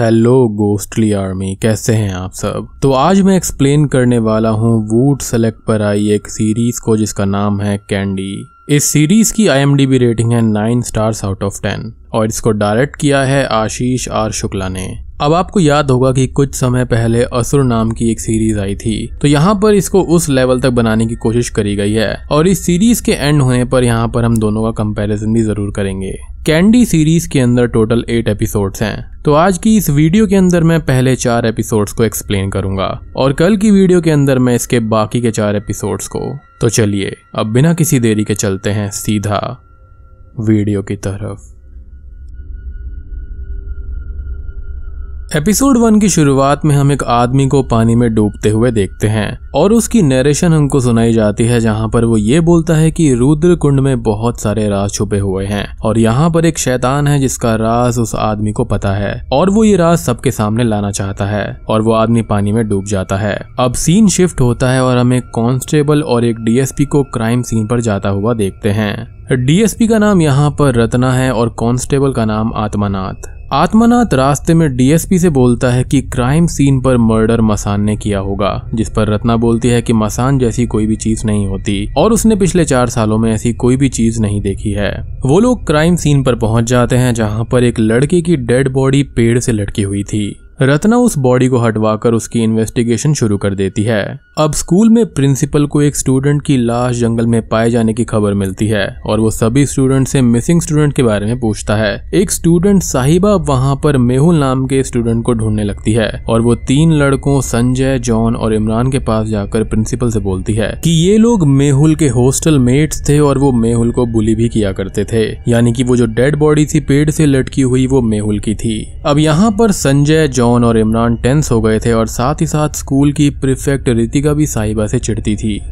Hello ghostly army कैसे हैं आप सब? तो आज मैं एक्सप्लेन करने वाला हूँ वूड सेलेक्ट पर आई एक सीरीज़ को जिसका नाम है कैंडी इस सीरीज़ की आईएमडीबी रेटिंग है nine stars out of ten और इसको डायरेक्ट किया है आशीष आर शुक्ला ने. अब आपको याद होगा कि कुछ समय पहले असुर नाम की एक सीरीज़ आई थी। तो यहाँ पर इसको उस लेवल तक बनाने की कोशिश करी गई है। और इस सीरीज़ के एंड होने पर यहाँ पर हम दोनों का कंपैरिजन भी ज़रूर करेंगे। कैंडी सीरीज़ के अंदर टोटल एट एपिसोड्स हैं। तो आज की इस वीडियो के अंदर मैं पहले चार एपिसोड्स को एक्सप्लेन करूँगा और कल की वीडियो के अंदर मैं इसके बाकी के चार एपिसोड्स को। तो चलिए, अब बिना किसी देरी के चलते हैं सीधा वीडियो की तरफ़। एपिसोड वन की शुरुआत में हम एक आदमी को पानी में डूबते हुए देखते हैं और उसकी नरेशन हमको सुनाई जाती है जहाँ पर वो ये बोलता है कि रुद्र कुंड में बहुत सारे राज छुपे हुए हैं और यहाँ पर एक शैतान है जिसका राज उस आदमी को पता है और वो ये राज सबके सामने लाना चाहता है और वो आदमी पानी में डूब जाता है। अब सीन शिफ्ट होता है और हम एक कांस्टेबल और एक डीएसपी को क्राइम सीन पर जाता हुआ देखते हैं। डीएसपी का नाम यहाँ पर रत्ना है और कांस्टेबल का नाम आत्मानाथ। आत्मनाथ रास्ते में डीएसपी से बोलता है कि क्राइम सीन पर मर्डर मसान ने किया होगा, जिस पर रत्ना बोलती है कि मसान जैसी कोई भी चीज़ नहीं होती, और उसने पिछले चार सालों में ऐसी कोई भी चीज़ नहीं देखी है। वो लोग क्राइम सीन पर पहुँच जाते हैं, जहाँ पर एक लड़के की डेड बॉडी पेड़ से लटकी हुई थी। रत्ना उस बॉडी को हटवाकर उसकी इन्वेस्टिगेशन शुरू कर देती है। अब स्कूल में प्रिंसिपल को एक स्टूडेंट की लाश जंगल में पाए जाने की खबर मिलती है और वो सभी स्टूडेंट से मिसिंग स्टूडेंट के बारे में पूछता है। एक स्टूडेंट साहिबा वहाँ पर मेहुल नाम के स्टूडेंट को ढूँढने लगती है और वो तीन लड़कों संजय, जॉन और इमरान के पास जाकर प्रिंसिपल से बोलती है कि ये लोग मेहुल के हॉस्टल मेट्स थे और वो मेहुल को बुली भी किया करते थे। यानी कि वो जो डेड बॉडी थी पेड़ से लटकी हुई वो मेहुल की थी। अब यहाँ पर संजय, जॉन और इमरान टेंस हो गए थे और साथ ही साथ स्कूल की प्रिफेक्ट रितिका भी साहिबा से चिढ़ती थी।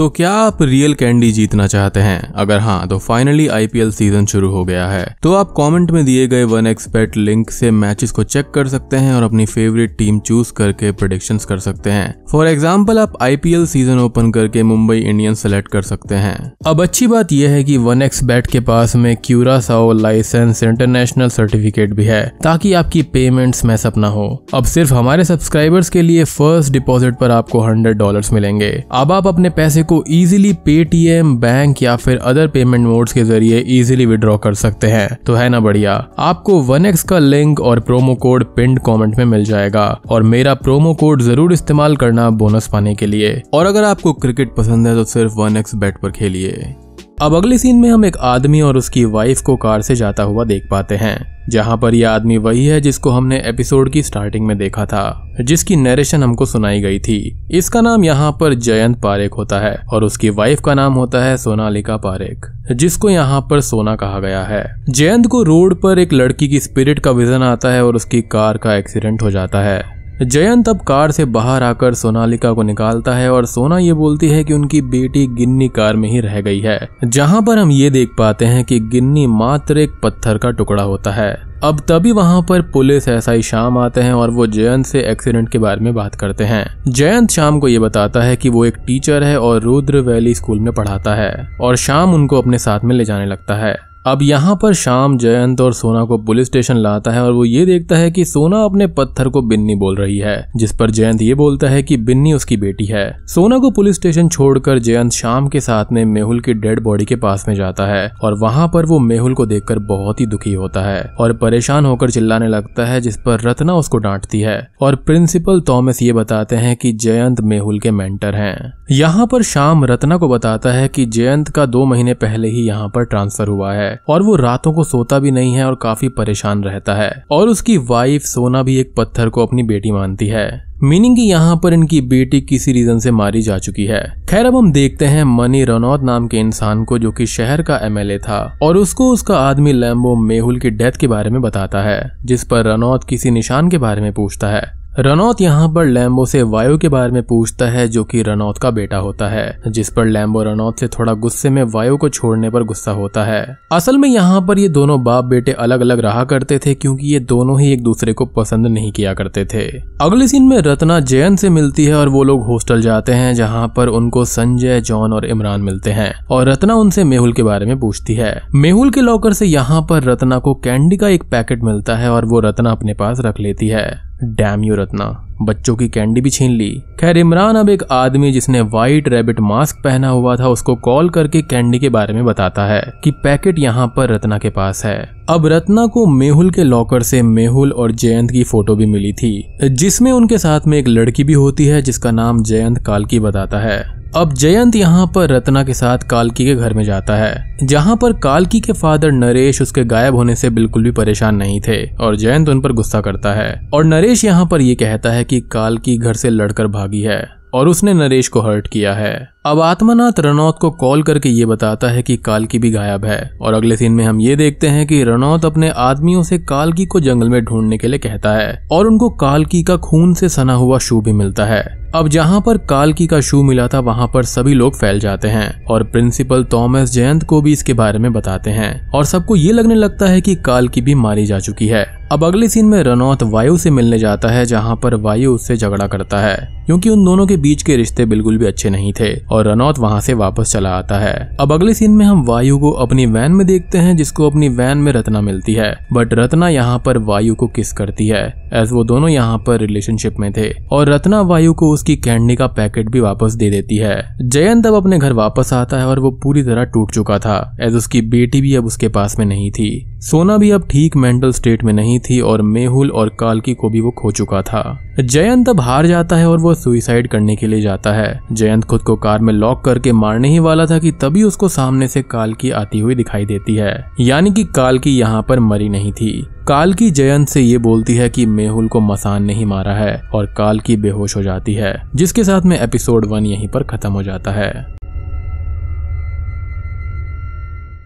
तो क्या आप रियल कैंडी जीतना चाहते हैं? अगर हाँ तो फाइनली आईपीएल सीज़न शुरू हो गया है। तो आप कमेंट में दिए गए वन एक्सपेक्ट लिंक से मैचेस को चेक कर सकते हैं और अपनी फेवरेट टीम चूज़ करके प्रोडिक्शन कर सकते हैं। फॉर एग्ज़ाम्पल आप आईपीएल सीज़न ओपन करके मुंबई इंडियंस सेलेक्ट कर सकते हैं। अब अच्छी बात यह है कि वन एक्स बैट के पास में Curacao licence international certificate भी है, ताकि आपकी पेमेंट मैसअप ना हो। अब सिर्फ़ हमारे सब्सक्राइबर्स के लिए फ़र्स्ट डिपॉजिट पर आपको हंड्रेड डॉलर मिलेंगे। अब आप अपने पैसे को इजीली पेटीएम बैंक या फिर अदर पेमेंट मोड्स के ज़रिए इजीली विड्रॉ कर सकते हैं। तो है ना बढ़िया। आपको वन का लिंक और प्रोमो कोड पिंड कॉमेंट में मिल जाएगा और मेरा प्रोमो कोड ज़रूर इस्तेमाल करना बोनस पाने के लिए। और अगर आपको क्रिकेट पसंद है तो सिर्फ़ वन बेट पर खेलिए। अब अगले सीन में हम एक आदमी और उसकी वाइफ को कार से जाता हुआ देख पाते हैं, जहाँ पर यह आदमी वही है जिसको हमने एपिसोड की स्टार्टिंग में देखा था, जिसकी नरेशन हमको सुनाई गई थी। इसका नाम यहाँ पर जयंत पारेख होता है और उसकी वाइफ का नाम होता है सोनालिका पारेख, जिसको यहाँ पर सोना कहा गया है। जयंत को रोड पर एक लड़की की स्पिरिट का विजन आता है और उसकी कार का एक्सीडेंट हो जाता है। जयंत अब कार से बाहर आकर सोनालिका को निकालता है और सोना ये बोलती है कि उनकी बेटी गिन्नी कार में ही रह गई है, जहाँ पर हम ये देख पाते हैं कि गिन्नी मात्र एक पत्थर का टुकड़ा होता है। अब तभी वहाँ पर पुलिस ही शाम आते हैं और वो जयंत से एक्सीडेंट के बारे में बात करते हैं। जयंत शाम को ये बताता है कि वो एक टीचर है और रुद्र वैली स्कूल में पढ़ाता है और शाम उनको अपने साथ में ले जाने लगता है। अब यहाँ पर शाम जयंत और सोना को पुलिस स्टेशन लाता है और वो ये देखता है कि सोना अपने पत्थर को बिन्नी बोल रही है, जिस पर जयंत ये बोलता है कि बिन्नी उसकी बेटी है। सोना को पुलिस स्टेशन छोड़कर जयंत शाम के साथ में मेहुल की डेड बॉडी के पास में जाता है और वहाँ पर वो मेहुल को देखकर बहुत ही दुखी होता है और परेशान होकर चिल्लाने लगता है, जिस पर रत्ना उसको डांटती है। और प्रिंसिपल थॉमस ये बताते हैं कि जयंत मेहुल के मेंटर हैं। यहाँ पर शाम रत्ना को बताता है कि जयंत का दो महीने पहले ही यहाँ पर ट्रांसफ़र हुआ है। और वो रातों को सोता भी नहीं है और काफ़ी परेशान रहता है। और उसकी वाइफ सोना भी एक पत्थर को अपनी बेटी मानती है। मीनिंग की यहाँ पर इनकी बेटी किसी रीजन से मारी जा चुकी है। खैर, अब हम देखते हैं मनी रनौत नाम के इंसान को जो कि शहर का एमएलए था और उसको उसका आदमी लैम्बो मेहुल की डेथ के बारे में बताता है, जिस पर रनौत किसी निशान के बारे में पूछता है। रनौत यहाँ पर लैम्बो से वायु के बारे में पूछता है, जो कि रनौत का बेटा होता है, जिस पर लैम्बो रनौत से थोड़ा गुस्से में वायु को छोड़ने पर गुस्सा होता है। असल में यहाँ पर ये दोनों बाप बेटे अलग अलग रहा करते थे, क्योंकि ये दोनों ही एक दूसरे को पसंद नहीं किया करते थे। अगले सीन में रत्ना जयंत से मिलती है और वो लोग हॉस्टल जाते हैं, जहाँ पर उनको संजय, जॉन और इमरान मिलते हैं, और रत्ना उनसे मेहुल के बारे में पूछती है। मेहुल के लॉकर से यहाँ पर रत्ना को कैंडी का एक पैकेट मिलता है, और वो रत्ना अपने पास रख लेती है। Damn you Ratna. बच्चों की कैंडी भी छीन ली। खैर, इमरान अब एक आदमी जिसने व्हाइट रैबिट मास्क पहना हुआ था, उसको कॉल करके कैंडी के बारे में बताता है कि पैकेट यहाँ पर रत्ना के पास है। अब रत्ना को मेहुल के लॉकर से मेहुल और जयंत की फ़ोटो भी मिली थी, जिसमें उनके साथ में एक लड़की भी होती है, जिसका नाम जयंत कालकी बताता है। अब जयंत यहाँ पर रत्ना के साथ कालकी के घर में जाता है, जहाँ पर कालकी के फादर नरेश उसके गायब होने से बिल्कुल भी परेशान नहीं थे और जयंत उन पर गुस्सा करता है। और नरेश यहाँ पर ये कहता है कि कालकी घर से लड़कर भागी है और उसने नरेश को हर्ट किया है। अब आत्मनाथ रनौत को कॉल करके ये बताता है कि कालकी भी गायब है और अगले सीन में हम ये देखते हैं कि रनौत अपने आदमियों से कालकी को जंगल में ढूँढने के लिए कहता है और उनको कालकी का खून से सना हुआ शू भी मिलता है। अब जहाँ पर कालकी का शू मिला था, वहाँ पर सभी लोग फैल जाते हैं और प्रिंसिपल थॉमस जयंत को भी इसके बारे में बताते हैं। और सबको ये लगने लगता है कि कालकी भी मारी जा चुकी है। अब अगले सीन में रनौत वायु से मिलने जाता है, जहाँ पर वायु उससे झगड़ा करता है, क्योंकि उन दोनों के बीच के रिश्ते बिल्कुल भी अच्छे नहीं थे, और रनौत वहाँ से वापस चला आता है। अब अगले सीन में हम वायु को अपनी वैन में देखते हैं, जिसको अपनी वैन में रत्ना मिलती है। बट रत्ना यहाँ पर वायु को किस करती है एज वो दोनों यहाँ पर रिलेशनशिप में थे, और रत्ना वायु को उसकी कैंडी का पैकेट भी वापस दे देती है। जयंत अब अपने घर वापस आता है और वो पूरी तरह टूट चुका था एज उसकी बेटी भी अब उसके पास में नहीं थी। सोना भी अब ठीक मेंटल स्टेट में नहीं थी और मेहुल और कालकी को भी वो खो चुका था। जयंत अब हार जाता है और वो सुइसाइड करने के लिए जाता है। जयंत खुद को कार में लॉक करके मारने ही वाला था कि तभी उसको सामने से कालकी आती हुई दिखाई देती है। यानी कि कालकी यहाँ पर मरी नहीं थी। काल की जयंत से ये बोलती है कि मेहुल को मसान नहीं मारा है और काल की बेहोश हो जाती है, जिसके साथ में एपिसोड वन यहीं पर खत्म हो जाता है।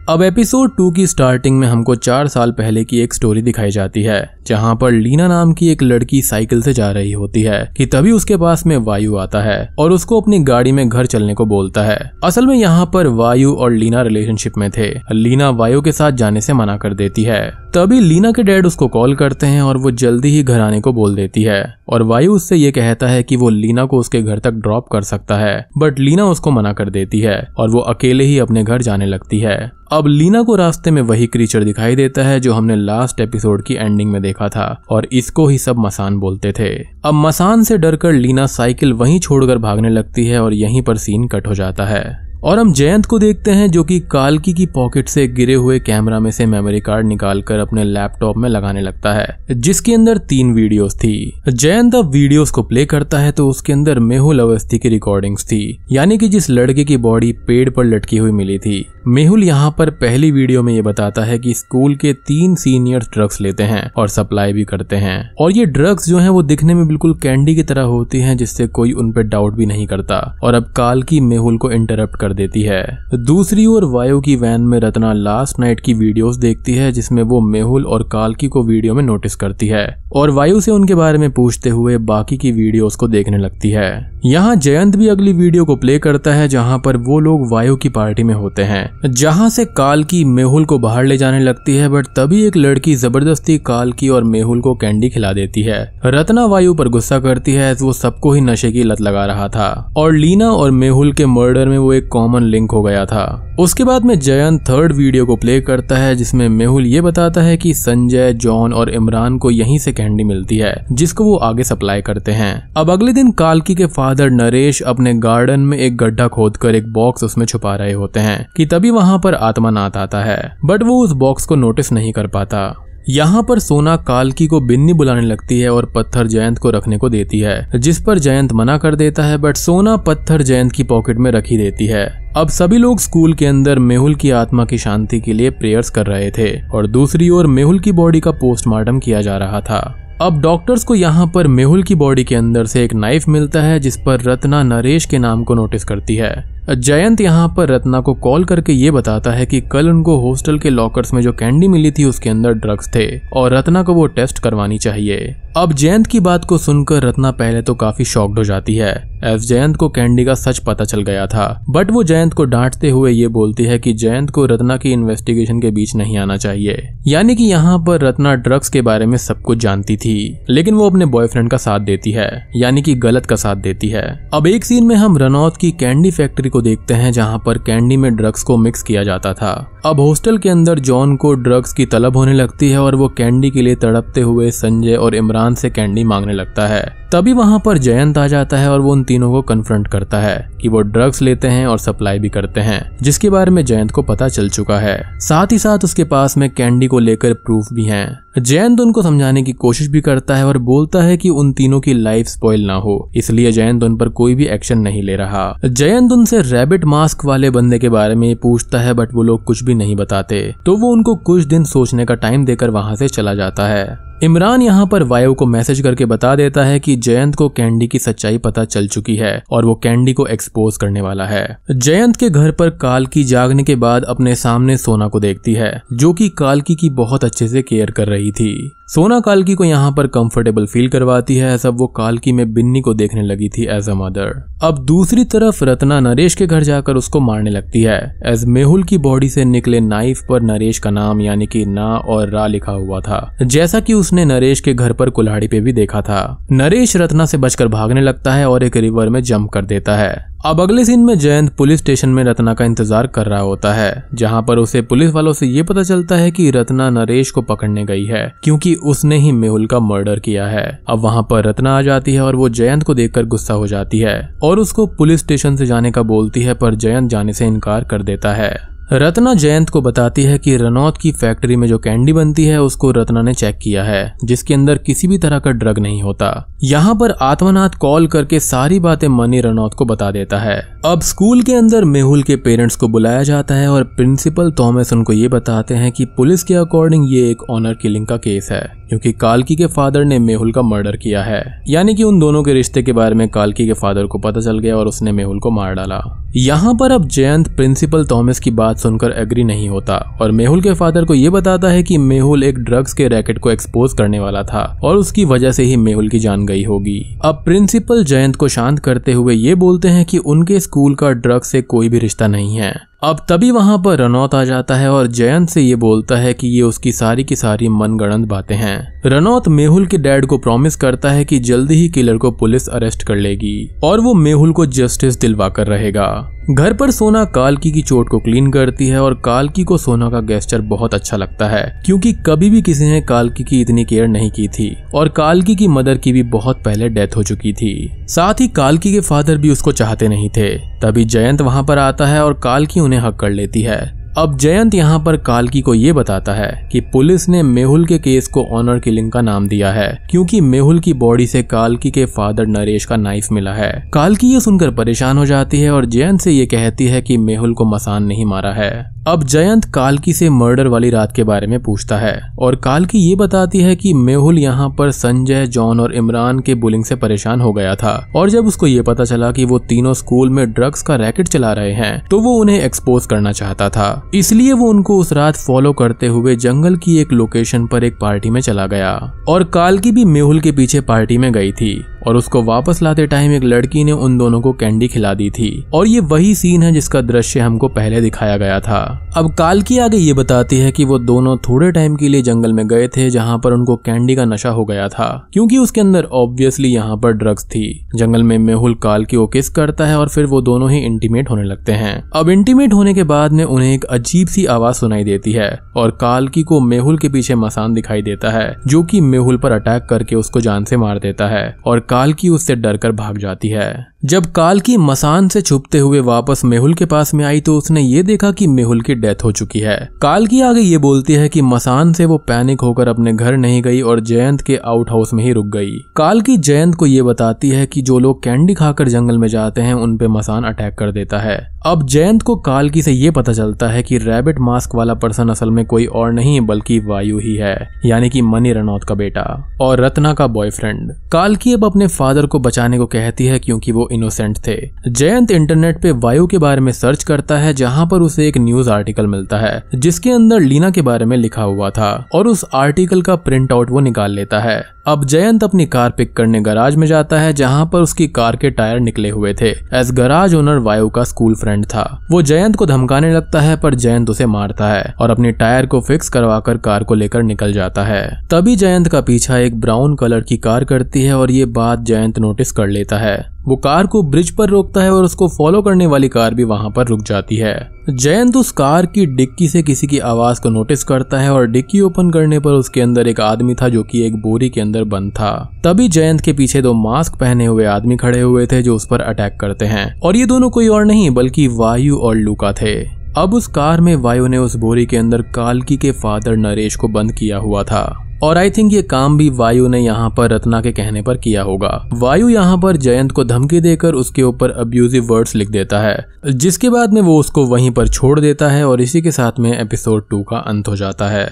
अब एपिसोड टू की स्टार्टिंग में हमको चार साल पहले की एक स्टोरी दिखाई जाती है, जहाँ पर लीना नाम की एक लड़की साइकिल से जा रही होती है, कि तभी उसके पास में वायु आता है और उसको अपनी गाड़ी में घर चलने को बोलता है। असल में यहाँ पर वायु और लीना रिलेशनशिप में थे। लीना वायु के साथ जाने से मना कर देती है। तभी लीना के डैड उसको कॉल करते हैं और वो जल्दी ही घर आने को बोल देती है। और वायु उससे ये कहता है कि वो लीना को उसके घर तक ड्रॉप कर सकता है बट लीना उसको मना कर देती है और वो अकेले ही अपने घर जाने लगती है। अब लीना को रास्ते में वही क्रीचर दिखाई देता है जो हमने लास्ट एपिसोड की एंडिंग में देखा था, और इसको ही सब मसान बोलते थे। अब मसान से डरकर लीना साइकिल वहीं छोड़कर भागने लगती है और यहीं पर सीन कट हो जाता है। और हम जयंत को देखते हैं जो कि कालकी की पॉकेट से गिरे हुए कैमरा में से मेमोरी कार्ड निकालकर अपने लैपटॉप में लगाने लगता है, जिसके अंदर तीन वीडियोस थी। जयंत अब वीडियोस को प्ले करता है तो उसके अंदर मेहुल अवस्थी की रिकॉर्डिंग्स थी, यानी कि जिस लड़के की बॉडी पेड़ पर लटकी हुई मिली थी। मेहुल यहाँ पर पहली वीडियो में ये बताता है कि स्कूल के तीन सीनियर ड्रग्स लेते हैं और सप्लाई भी करते हैं। और ये ड्रग्स जो है वो दिखने में बिल्कुल कैंडी की तरह होती हैं, जिससे कोई उन पर डाउट भी नहीं करता। और अब काल की मेहुल को इंटरप्ट कर देती है। दूसरी ओर वायु की वैन में रत्ना लास्ट नाइट की वीडियोस देखती है, जिसमें वो मेहुल और कालकी को वीडियो में नोटिस करती है। और वायु से उनके बारे में पूछते हुए बाकी की वीडियोस को देखने लगती है। यहाँ जयंत भी अगली वीडियो को प्ले करता है, जहाँ पर वो लोग वायु की पार्टी में होते हैं। जहाँ से काल की मेहुल को बाहर ले जाने लगती है बट तभी एक लड़की ज़बरदस्ती काल की और मेहुल को कैंडी खिला देती है। रत्ना वायु पर गुस्सा करती है, वो सबको ही नशे की लत लगा रहा था। और लीना और मेहुल के मर्डर में वो एक कॉमन लिंक हो गया था। उसके बाद में जयंत थर्ड वीडियो को प्ले करता है, जिसमें मेहुल ये बताता है कि संजय, जॉन और इमरान को यहीं से कैंडी मिलती है, जिसको वो आगे सप्लाई करते हैं। अब अगले दिन कालकी के फादर नरेश अपने गार्डन में एक गड्ढा खोदकर एक बॉक्स उसमें छुपा रहे होते हैं, कि तभी वहाँ पर आत्मानाथ आता है। बट वो उस बॉक्स को नोटिस नहीं कर पाता। यहाँ पर सोना कालकी को बिन्नी बुलाने लगती है और पत्थर जयंत को रखने को देती है, जिस पर जयंत मना कर देता है बट सोना पत्थर जयंत की पॉकेट में रखी देती है। अब सभी लोग स्कूल के अंदर मेहुल की आत्मा की शांति के लिए प्रेयर्स कर रहे थे, और दूसरी ओर मेहुल की बॉडी का पोस्टमार्टम किया जा रहा था। अब डॉक्टर्स को यहाँ पर मेहुल की बॉडी के अंदर से एक नाइफ मिलता है, जिस पर रत्ना नरेश के नाम को नोटिस करती है। जयंत यहाँ पर रत्ना को कॉल करके ये बताता है कि कल उनको हॉस्टल के लॉकर्स में जो कैंडी मिली थी उसके अंदर ड्रग्स थे और रत्ना को वो टेस्ट करवानी चाहिए। अब जयंत की बात को सुनकर रत्ना पहले तो काफ़ी शॉक्ड हो जाती है, एस जयंत को कैंडी का सच पता चल गया था। बट वो जयंत को डांटते हुए ये बोलती है कि जयंत को रत्ना की इन्वेस्टिगेशन के बीच नहीं आना चाहिए। यानी कि यहाँ पर रत्ना ड्रग्स के बारे में सब कुछ जानती थी, लेकिन वो अपने बॉयफ्रेंड का साथ देती है, यानी कि गलत का साथ देती है। अब एक सीन में हम रनौत की कैंडी फैक्ट्री को देखते हैं जहाँ पर कैंडी में ड्रग्स को मिक्स किया जाता था। अब हॉस्टल के अंदर जॉन को ड्रग्स की तलब होने लगती है और वो कैंडी के लिए तड़पते हुए संजय और इमरान से कैंडी मांगने लगता है। तभी वहाँ पर जयंत आ जाता है और वो उन तीनों को कन्फ्रंट करता है। कि वो ड्रग्स लेते हैं और सप्लाई भी करते हैं, जिसके बारे में जयंत को पता चल चुका है। साथ ही साथ उसके पास में कैंडी को लेकर प्रूफ भी हैं। जयंत उनको समझाने की कोशिश भी करता है और बोलता है कि उन तीनों की लाइफ स्पॉइल ना हो, इसलिए जयंत उन पर कोई भी एक्शन नहीं ले रहा। जयंत उनसे रैबिट मास्क वाले बंदे के बारे में पूछता है बट वो लोग कुछ भी नहीं बताते। तो वो उनको कुछ दिन सोचने का टाइम देकर वहाँ से चला जाता है। इमरान यहाँ पर वायु को मैसेज करके बता देता है कि जयंत को कैंडी की सच्चाई पता चल चुकी है और वो कैंडी को एक्सपोज करने वाला है। जयंत के घर पर कालकी जागने के बाद अपने सामने सोना को देखती है, जो कि कालकी की बहुत अच्छे से केयर कर रही थी। सोना कालकी को यहाँ पर कंफर्टेबल फील करवाती है सब वो कालकी में बिन्नी को देखने लगी थी एज अ मदर अब दूसरी तरफ़ रत्ना नरेश के घर जाकर उसको मारने लगती है. एज मेहुल की बॉडी से निकले नाइफ पर नरेश का नाम, यानी कि ना और रा लिखा हुआ था. जैसा कि उसने नरेश के घर पर कुल्हाड़ी पे भी देखा था. नरेश रत्ना से बचकर भागने लगता है और एक रिवर में जंप कर देता है. अब अगले सीन में जयंत पुलिस स्टेशन में रत्ना का इंतज़ार कर रहा होता है, जहाँ पर उसे पुलिस वालों से ये पता चलता है कि रत्ना नरेश को पकड़ने गई है, क्योंकि उसने ही मेहुल का मर्डर किया है। अब वहाँ पर रत्ना आ जाती है और वो जयंत को देखकर गुस्सा हो जाती है, और उसको पुलिस स्टेशन से जाने का बोलती है, पर जयंत जाने से इनकार कर देता है। रत्ना जयंत को बताती है कि रनौत की फैक्ट्री में जो कैंडी बनती है, उसको रत्ना ने चेक किया है, जिसके अंदर किसी भी तरह का ड्रग नहीं होता। यहाँ पर आत्मनाथ कॉल करके सारी बातें मनी रनौत को बता देता है। अब स्कूल के अंदर मेहुल के पेरेंट्स को बुलाया जाता है और प्रिंसिपल थॉमस उनको ये बताते हैं कि पुलिस के अकॉर्डिंग ये एक ऑनर किलिंग का केस है, क्योंकि कालकी के फादर ने मेहुल का मर्डर किया है। यानी कि उन दोनों के रिश्ते के बारे में कालकी के फादर को पता चल गया और उसने मेहुल को मार डाला। यहाँ पर अब जयंत प्रिंसिपल थॉमस की बात सुनकर एग्री नहीं होता और मेहुल के फादर को ये बताता है कि मेहुल एक ड्रग्स के रैकेट को एक्सपोज करने वाला था और उसकी वजह से ही मेहुल की जान गई होगी। अब प्रिंसिपल जयंत को शांत करते हुए ये बोलते हैं कि उनके स्कूल का ड्रग्स से कोई भी रिश्ता नहीं है। अब तभी वहाँ पर रनौत आ जाता है और जयंत से ये बोलता है कि ये उसकी सारी की सारी मनगणन बातें हैं। रनौत मेहुल के डैड को प्रॉमिस करता है कि जल्दी ही किलर को पुलिस अरेस्ट कर लेगी और वो मेहुल को जस्टिस दिलवा कर रहेगा। घर पर सोना कालकी की चोट को क्लीन करती है और कालकी को सोना का गेस्टर बहुत अच्छा लगता है, क्योंकि कभी भी किसी ने कालकी की इतनी केयर नहीं की थी और कालकी की मदर की भी बहुत पहले डेथ हो चुकी थी। साथ ही कालकी के फादर भी उसको चाहते नहीं थे। तभी जयंत वहाँ पर आता है और कालकी उन्हें हक कर लेती है। अब जयंत यहाँ पर कालकी को ये बताता है कि पुलिस ने मेहुल के केस को ऑनर किलिंग का नाम दिया है, क्योंकि मेहुल की बॉडी से कालकी के फादर नरेश का नाइफ मिला है। कालकी ये सुनकर परेशान हो जाती है और जयंत से ये कहती है कि मेहुल को मसान नहीं मारा है। अब जयंत कालकी से मर्डर वाली रात के बारे में पूछता है और कालकी ये बताती है कि मेहुल यहाँ पर संजय, जॉन और इमरान के बुलिंग से परेशान हो गया था और जब उसको ये पता चला कि वो तीनों स्कूल में ड्रग्स का रैकेट चला रहे हैं तो वो उन्हें एक्सपोज करना चाहता था। इसलिए वो उनको उस रात फॉलो करते हुए जंगल की एक लोकेशन पर एक पार्टी में चला गया और कालकी भी मेहुल के पीछे पार्टी में गई थी। और उसको वापस लाते टाइम एक लड़की ने उन दोनों को कैंडी खिला दी थी। और ये वही सीन है जिसका दृश्य हमको पहले दिखाया गया था। अब कालकी आगे ये बताती है कि वो दोनों थोड़े टाइम के लिए जंगल में गए थे, जहाँ पर उनको कैंडी का नशा हो गया था। क्योंकि उसके अंदर ऑब्वियसली यहाँ पर ड्रग्स थी। जंगल में मेहुल कालकी को किस करता है और फिर वो दोनों ही इंटीमेट होने लगते हैं। अब इंटीमेट होने के बाद में उन्हें एक अजीब सी आवाज़ सुनाई देती है और कालकी को मेहुल के पीछे मसान दिखाई देता है, जो कि मेहुल पर अटैक करके उसको जान से मार देता है। और कालकी उससे डरकर भाग जाती है। जब काल की मसान से छुपते हुए वापस मेहुल के पास में आई तो उसने ये देखा कि मेहुल की डेथ हो चुकी है। काल की आगे ये बोलती है कि मसान से वो पैनिक होकर अपने घर नहीं गई और जयंत के आउट हाउस में ही रुक गई। काल की जयंत को ये बताती है कि जो लोग कैंडी खाकर जंगल में जाते हैं, उन पे मसान अटैक कर देता है। अब जयंत को कालकी से ये पता चलता है कि रैबिट मास्क वाला पर्सन असल में कोई और नहीं, बल्कि वायु ही है, यानी कि मनी रनौत का बेटा, और रत्ना का बॉयफ्रेंड। कालकी अब अपने फादर को बचाने को कहती है, क्योंकि वो इनोसेंट थे। जयंत इंटरनेट पे वायु के बारे में सर्च करता है, जहाँ पर उसे एक न्यूज़ आर्टिकल मिलता है, जिसके अंदर लीना के बारे में लिखा हुआ था, और उस आर्टिकल का प्रिंट आउट वो निकाल लेता है। अब जयंत अपनी कार पिक करने गराज में जाता है, जहाँ पर उसकी कार के टायर निकले हुए थे एस गराज ओनर वायु का स्कूल फ्रेंड था। वो जयंत को धमकाने लगता है, पर जयंत उसे मारता है, और अपने टायर को फिक्स करवा कर कार को लेकर निकल जाता है। तभी जयंत का पीछा एक ब्राउन कलर की कार करती है, और ये बात जयंत नोटिस कर लेता है। वो कार को ब्रिज पर रोकता है और उसको फॉलो करने वाली कार भी वहाँ पर रुक जाती है। जयंत उस कार की डिक्की से किसी की आवाज़ को नोटिस करता है और डिक्की ओपन करने पर उसके अंदर एक आदमी था जो कि एक बोरी के अंदर बंद था। तभी जयंत के पीछे दो मास्क पहने हुए आदमी खड़े हुए थे जो उस पर अटैक करते हैं। और ये दोनों कोई और नहीं, बल्कि वायु और लुका थे। अब उस कार में वायु ने उस बोरी के अंदर कालकी के फादर नरेश को बंद किया हुआ था। और आई थिंक ये काम भी वायु ने यहाँ पर रत्ना के कहने पर किया होगा। वायु यहाँ पर जयंत को धमकी देकर उसके ऊपर अब्यूजिव वर्ड्स लिख देता है, जिसके बाद में वो उसको वहीं पर छोड़ देता है और इसी के साथ में एपिसोड टू का अंत हो जाता है।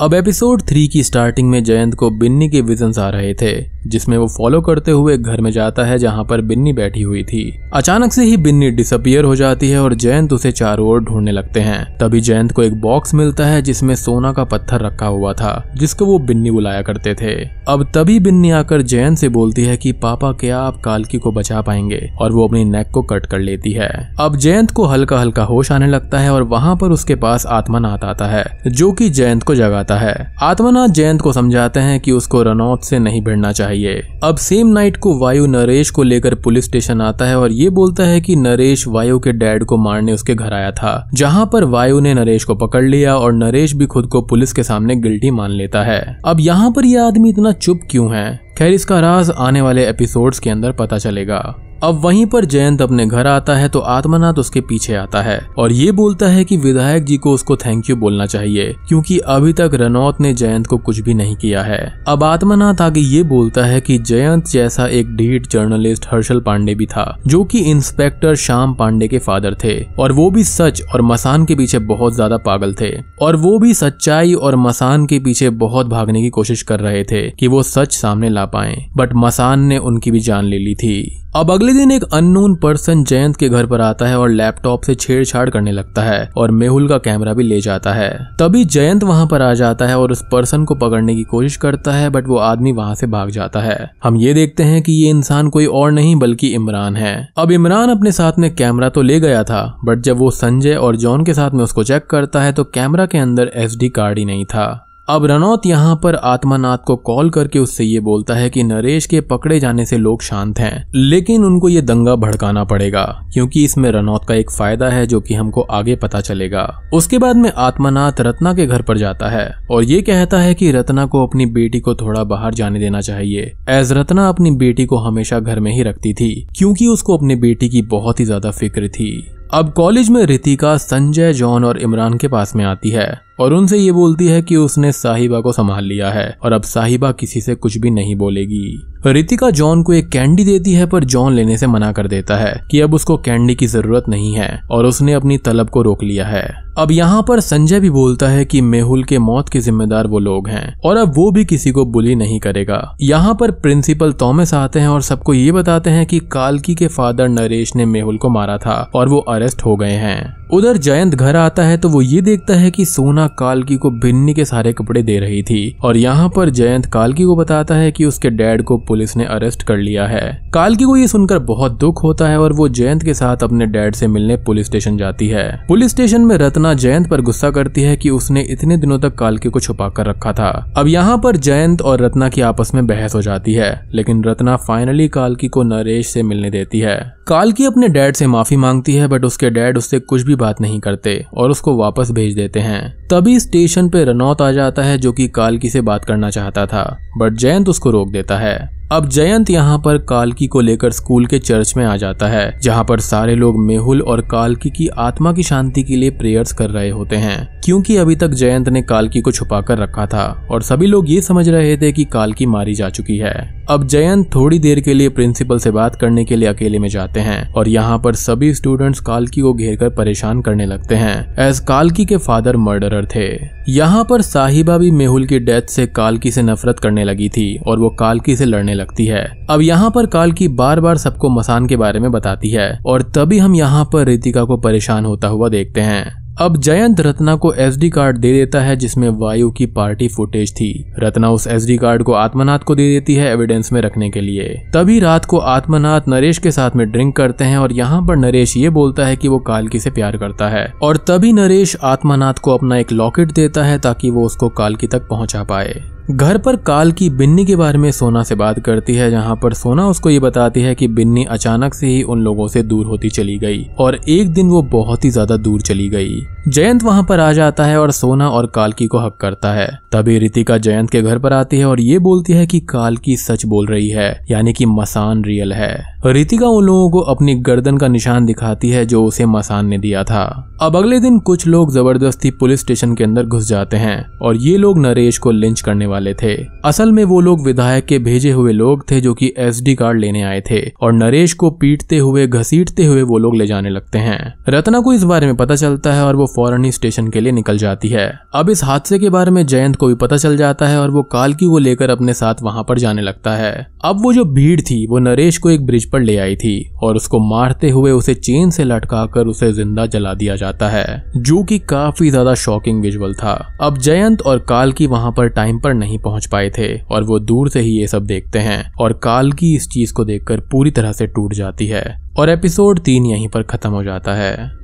अब एपिसोड थ्री की स्टार्टिंग में जयंत को बिन्नी के विजन्स आ रहे थे। जिसमें वो फॉलो करते हुए घर में जाता है जहाँ पर बिन्नी बैठी हुई थी। अचानक से ही बिन्नी डिसअपियर हो जाती है और जयंत उसे चारों ओर ढूँढने लगते हैं। तभी जयंत को एक बॉक्स मिलता है जिसमें सोना का पत्थर रखा हुआ था, जिसको वो बिन्नी बुलाया करते थे। अब तभी बिन्नी आकर जयंत से बोलती है कि, पापा, क्या आप कालकी को बचा पाएँगे? और वो अपनी नेक को कट कर लेती है। अब जयंत को हल्का हल्का होश आने लगता है और वहाँ पर उसके पास आत्मानाथ आता है, जो कि जयंत को जगाता है। आत्मानाथ जयंत को समझाते हैं कि उसको रनौत से नहीं भिड़ना चाहिए। चाहिए। अब सेम नाइट को वायु नरेश को लेकर पुलिस स्टेशन आता है और ये बोलता है कि नरेश वायु के डैड को मारने उसके घर आया था, जहाँ पर वायु ने नरेश को पकड़ लिया और नरेश भी खुद को पुलिस के सामने गिल्टी मान लेता है। अब यहाँ पर यह आदमी इतना चुप क्यों है? खैर, इसका राज आने वाले एपिसोड्स के अंदर पता चलेगा। अब वहीं पर जयंत अपने घर आता है तो आत्मनाथ उसके पीछे आता है और ये बोलता है कि विधायक जी को उसको थैंक यू बोलना चाहिए, क्योंकि अभी तक रनौत ने जयंत को कुछ भी नहीं किया है। अब आत्मनाथ आगे ये बोलता है कि जयंत जैसा एक डीट जर्नलिस्ट हर्षल पांडे भी था, जो कि इंस्पेक्टर श्याम पांडे के फादर थे, और वो भी सच और मसान के पीछे बहुत ज़्यादा पागल थे, और वो भी सच्चाई और मसान के पीछे बहुत भागने की कोशिश कर रहे थे कि वो सच सामने ला पाए बट मसान ने उनकी भी जान ले ली थी। अब अगले दिन एक अननोन पर्सन जयंत के घर पर आता है और लैपटॉप से छेड़छाड़ करने लगता है और मेहुल का कैमरा भी ले जाता है। तभी जयंत वहाँ पर आ जाता है और उस पर्सन को पकड़ने की कोशिश करता है बट वो आदमी वहाँ से भाग जाता है। हम ये देखते हैं कि ये इंसान कोई और नहीं, बल्कि इमरान है। अब इमरान अपने साथ में कैमरा तो ले गया था बट जब वो संजय और जॉन के साथ में उसको चेक करता है तो कैमरा के अंदर एसडी कार्ड ही नहीं था। अब रनौत यहाँ पर आत्मानाथ को कॉल करके उससे ये बोलता है कि नरेश के पकड़े जाने से लोग शांत हैं, लेकिन उनको ये दंगा भड़काना पड़ेगा, क्योंकि इसमें रनौत का एक फ़ायदा है जो कि हमको आगे पता चलेगा। उसके बाद में आत्मानाथ रत्ना के घर पर जाता है, और ये कहता है कि रत्ना को अपनी बेटी को थोड़ा बाहर जाने देना चाहिए। एज रत्ना अपनी बेटी को हमेशा घर में ही रखती थी, क्योंकि उसको अपनी बेटी की बहुत ही ज़्यादा फ़िक्र थी। अब कॉलेज में रितिका, संजय, जॉन और इमरान के पास में आती है और उनसे ये बोलती है कि उसने साहिबा को संभाल लिया है और अब साहिबा किसी से कुछ भी नहीं बोलेगी। रितिका जॉन को एक कैंडी देती है, पर जॉन लेने से मना कर देता है कि अब उसको कैंडी की ज़रूरत नहीं है, और उसने अपनी तलब को रोक लिया है। अब यहाँ पर संजय भी बोलता है कि मेहुल के मौत के जिम्मेदार वो लोग हैं, और अब वो भी किसी को बुली नहीं करेगा। यहाँ पर प्रिंसिपल तोमस आते हैं और सबको ये बताते हैं कि कालकी के फादर नरेश ने मेहुल को मारा था, और वो अरेस्ट हो गए हैं। उधर जयंत घर आता है तो वो ये देखता है कि सोना कालकी को भिन्नी के सारे कपड़े दे रही थी, और यहाँ पर जयंत कालकी को बताता है कि उसके डैड को पुलिस ने अरेस्ट कर लिया है। कालकी को ये सुनकर बहुत दुख होता है और वो जयंत के साथ अपने डैड से मिलने पुलिस स्टेशन जाती है। पुलिस स्टेशन में रत्ना जयंत पर गुस्सा करती है कि उसने इतने दिनों तक कालकी को छुपा कर रखा था। अब यहाँ पर जयंत और रत्ना की आपस में बहस हो जाती है, लेकिन रत्ना फाइनली कालकी को नरेश से मिलने देती है। कालकी अपने डैड से माफ़ी मांगती है बट उसके डैड उससे कुछ भी बात नहीं करते और उसको वापस भेज देते हैं। तभी स्टेशन पे रनौत आ जाता है जो कि कालकी से बात करना चाहता था बट जयंत उसको रोक देता है। अब जयंत यहाँ पर कालकी को लेकर स्कूल के चर्च में आ जाता है, जहाँ पर सारे लोग मेहुल और कालकी की आत्मा की शांति के लिए प्रेयर्स कर रहे होते हैं। क्योंकि अभी तक जयंत ने कालकी को छुपा कर रखा था, और सभी लोग ये समझ रहे थे कि कालकी मारी जा चुकी है। अब जयंत थोड़ी देर के लिए प्रिंसिपल से बात करने के लिए अकेले में जाते हैं, और यहाँ पर सभी स्टूडेंट्स कालकी को घेर कर परेशान करने लगते हैं एज कालकी के फादर मर्डरर थे। यहाँ पर साहिबा भी मेहुल की डेथ से कालकी से नफरत करने लगी थी, और वो कालकी से लड़ने लगती है। अब यहाँ पर काल की बार बार सबको मसान के बारे में बताती है, और तभी हम यहाँ पर रितिका को परेशान होता हुआ देखते हैं। अब जयंत रत्ना को एसडी कार्ड दे देता है, जिसमें वायु की पार्टी फुटेज थी। रत्ना उस एसडी कार्ड को आत्मनाथ को दे देती है एविडेंस में रखने के लिए। तभी रात को आत्मनाथ नरेश के साथ में ड्रिंक करते हैं, और यहाँ पर नरेश ये बोलता है कि वो कालकी से प्यार करता है। और तभी नरेश आत्मनाथ को अपना एक लॉकेट देता है, ताकि वो उसको कालकी तक पहुँचा पाए। घर पर काल की बिन्नी के बारे में सोना से बात करती है, जहाँ पर सोना उसको ये बताती है कि बिन्नी अचानक से ही उन लोगों से दूर होती चली गई, और एक दिन वो बहुत ही ज़्यादा दूर चली गई। जयंत वहाँ पर आ जाता है और सोना और कालकी को हक करता है। तभी रितिका जयंत के घर पर आती है और ये बोलती है कि कालकी सच बोल रही है, यानी कि मसान रियल है। रितिका उन लोगों को अपनी गर्दन का निशान दिखाती है जो उसे मसान ने दिया था। अब अगले दिन कुछ लोग ज़बरदस्ती पुलिस स्टेशन के अंदर घुस जाते हैं और ये लोग नरेश को लिंच करने वाले थे। असल में वो लोग विधायक के भेजे हुए लोग थे जो कि एसडी कार्ड लेने आए थे और नरेश को पीटते हुए, घसीटते हुए वो लोग ले जाने लगते हैं। रत्ना को इस बारे में पता चलता है और वो फ़ौरन ही स्टेशन के लिए निकल जाती है। अब इस हादसे के बारे में जयंत को भी पता चल जाता है और वो कालकी को लेकर अपने साथ वहाँ पर जाने लगता है। अब वो जो भीड़ थी, वो नरेश को एक ब्रिज पर ले आई थी और उसको मारते हुए उसे चेन से लटकाकर उसे ज़िंदा जला दिया जाता है, जो कि काफ़ी ज़्यादा शॉकिंग विजुअल था। अब जयंत और काल की वहाँ पर टाइम पर नहीं पहुँच पाए थे और वो दूर से ही ये सब देखते हैं और काल की इस चीज़ को देखकर पूरी तरह से टूट जाती है और एपिसोड तीन यहीं पर खत्म हो जाता है।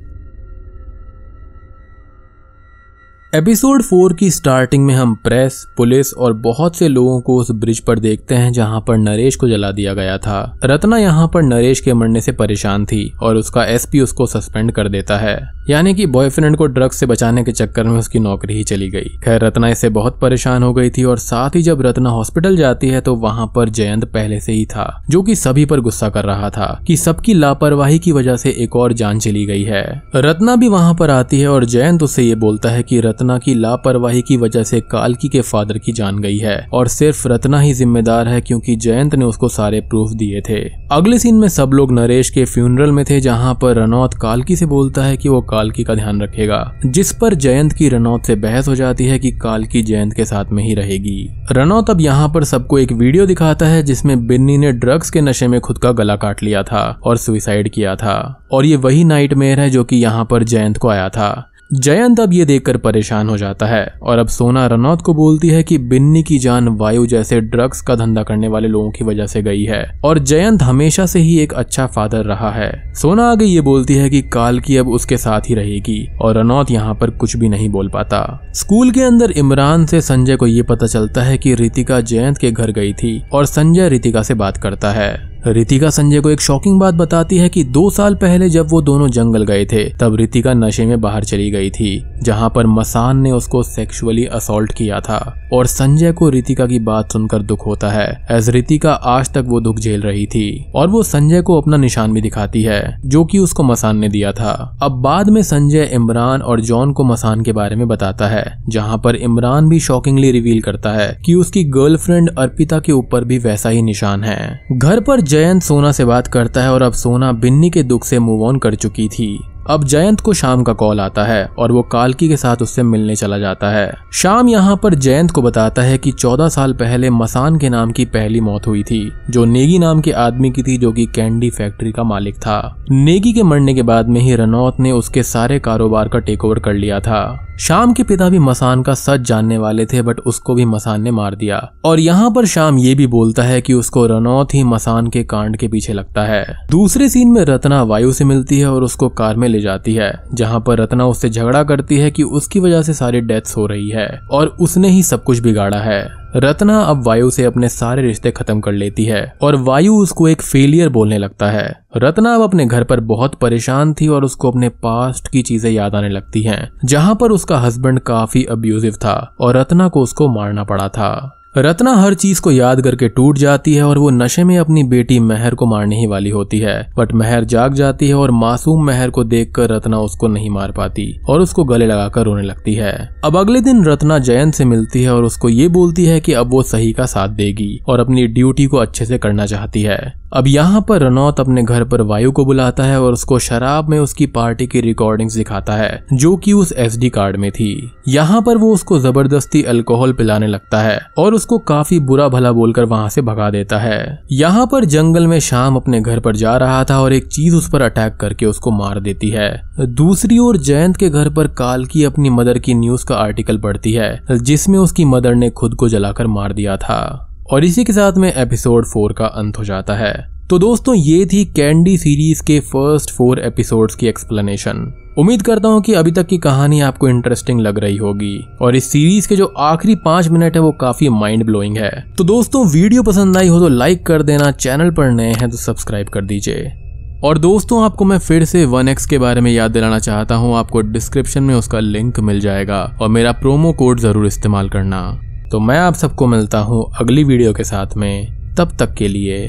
एपिसोड फोर की स्टार्टिंग में हम प्रेस पुलिस और बहुत से लोगों को उस ब्रिज पर देखते हैं जहाँ पर नरेश को जला दिया गया था। रत्ना यहाँ पर नरेश के मरने से परेशान थी और उसका एसपी उसको सस्पेंड कर देता है। यानी कि बॉयफ्रेंड को ड्रग्स से बचाने के चक्कर में उसकी नौकरी ही चली गई। खैर, रत्ना इससे बहुत परेशान हो गई थी और साथ ही जब रत्ना हॉस्पिटल जाती है तो वहाँ पर जयंत पहले से ही था, जो कि सभी पर गुस्सा कर रहा था कि सबकी लापरवाही की वजह से एक और जान चली गई है। रत्ना भी वहाँ पर आती है और जयंत उससे ये बोलता है कि रत्ना की लापरवाही की वजह से कालकी के फादर की जान गई है और सिर्फ़ रत्ना ही जिम्मेदार है क्योंकि जयंत ने उसको सारे प्रूफ दिए थे। अगले सीन में सब लोग नरेश के फ्यूनरल में थे, जहाँ पर रनौत कालकी से बोलता है की वो कालकी का ध्यान रखेगा, जिस पर जयंत की रनौत से बहस हो जाती है कि कालकी जयंत के साथ में ही रहेगी। रनौत अब यहाँ पर सबको एक वीडियो दिखाता है, जिसमें बिन्नी ने ड्रग्स के नशे में खुद का गला काट लिया था और सुइसाइड किया था। और ये वही नाइटमेयर है जो कि यहाँ पर जयंत को आया था। जयंत अब ये देखकर परेशान हो जाता है और अब सोना रनौत को बोलती है कि बिन्नी की जान वायु जैसे ड्रग्स का धंधा करने वाले लोगों की वजह से गई है और जयंत हमेशा से ही एक अच्छा फादर रहा है। सोना आगे ये बोलती है कि काल की अब उसके साथ ही रहेगी और रनौत यहाँ पर कुछ भी नहीं बोल पाता। स्कूल के अंदर इमरान से संजय को ये पता चलता है की रितिका जयंत के घर गई थी और संजय रितिका से बात करता है। रितिका संजय को एक शॉकिंग बात बताती है कि दो साल पहले जब वो दोनों जंगल गए थे, तब रितिका नशे में बाहर चली गई थी, जहाँ पर मसान ने उसको सेक्सुअली असोल्ट किया था। और संजय को रितिका की बात सुनकर दुख होता है एज रितिका आज तक वो दुख झेल रही थी। और वो संजय को अपना निशान भी दिखाती है, जो कि उसको मसान ने दिया था। अब बाद में संजय इमरान और जॉन को मसान के बारे में बताता है, जहाँ पर इमरान भी शॉकिंगली रिवील करता है कि उसकी गर्लफ्रेंड अर्पिता के ऊपर भी वैसा ही निशान है। घर पर जयंत सोना से बात करता है और अब सोना बिन्नी के दुख से मूव ऑन कर चुकी थी। अब जयंत को शाम का कॉल आता है और वो कालकी के साथ उससे मिलने चला जाता है। शाम यहाँ पर जयंत को बताता है कि 14 साल पहले मसान के नाम की पहली मौत हुई थी, जो नेगी नाम के आदमी की थी जो कि कैंडी फैक्ट्री का मालिक था। नेगी के मरने के बाद में ही रनौत ने उसके सारे कारोबार का टेक ओवर कर लिया था। शाम के पिता भी मसान का सच जानने वाले थे, बट उसको भी मसान ने मार दिया। और यहाँ पर शाम ये भी बोलता है कि उसको रनौत ही मसान के कांड के पीछे लगता है। दूसरे सीन में रत्ना वायु से मिलती है और उसको कार में ले जाती है, जहाँ पर रत्ना उससे झगड़ा करती है कि उसकी वजह से सारी डेथ्स हो रही है, और उसने ही सब कुछ बिगाड़ा है। रत्ना अब वायु से अपने सारे रिश्ते खत्म कर लेती है और वायु उसको एक फेलियर बोलने लगता है। रत्ना अब अपने घर पर बहुत परेशान थी और उसको अपने पास्ट की चीज़ें याद आने लगती हैं, जहाँ पर उसका हस्बैंड काफ़ी अब्यूजिव था और रत्ना को उसको मारना पड़ा था। रत्ना हर चीज़ को याद करके टूट जाती है और वो नशे में अपनी बेटी मेहर को मारने ही वाली होती है। बट मेहर जाग जाती है और मासूम मेहर को देखकर रत्ना उसको नहीं मार पाती और उसको गले लगाकर रोने लगती है। अब अगले दिन रत्ना जयंत से मिलती है और उसको ये बोलती है कि अब वो सही का साथ देगी और अपनी ड्यूटी को अच्छे से करना चाहती है। अब यहाँ पर रनौत अपने घर पर वायु को बुलाता है और उसको शराब में उसकी पार्टी की रिकॉर्डिंग्स दिखाता है, जो कि उस एसडी कार्ड में थी। यहाँ पर वो उसको ज़बरदस्ती अल्कोहल पिलाने लगता है और उसको काफ़ी बुरा भला बोलकर वहाँ से भगा देता है। यहाँ पर जंगल में शाम अपने घर पर जा रहा था और एक चीज़ उस पर अटैक करके उसको मार देती है। दूसरी ओर जयंत के घर पर काल की अपनी मदर की न्यूज़ का आर्टिकल पढ़ती है, जिसमें उसकी मदर ने खुद को जलाकर मार दिया था। और इसी के साथ में एपिसोड फोर का अंत हो जाता है। तो दोस्तों, ये थी कैंडी सीरीज़ के फ़र्स्ट फोर एपिसोड्स की एक्सप्लेनेशन उम्मीद करता हूँ कि अभी तक की कहानी आपको इंटरेस्टिंग लग रही होगी। और इस सीरीज़ के जो आखिरी पाँच मिनट है, वो काफ़ी माइंड ब्लोइंग है। तो दोस्तों, वीडियो पसंद आई हो तो लाइक कर देना चैनल पर नए हैं तो सब्सक्राइब कर दीजिए। और दोस्तों, आपको मैं फिर से वन एक्स के बारे में याद दिलाना चाहता हूँ। आपको डिस्क्रिप्शन में उसका लिंक मिल जाएगा। और मेरा प्रोमो कोड ज़रूर इस्तेमाल करना। तो मैं आप सबको मिलता हूँ अगली वीडियो के साथ में। तब तक के लिए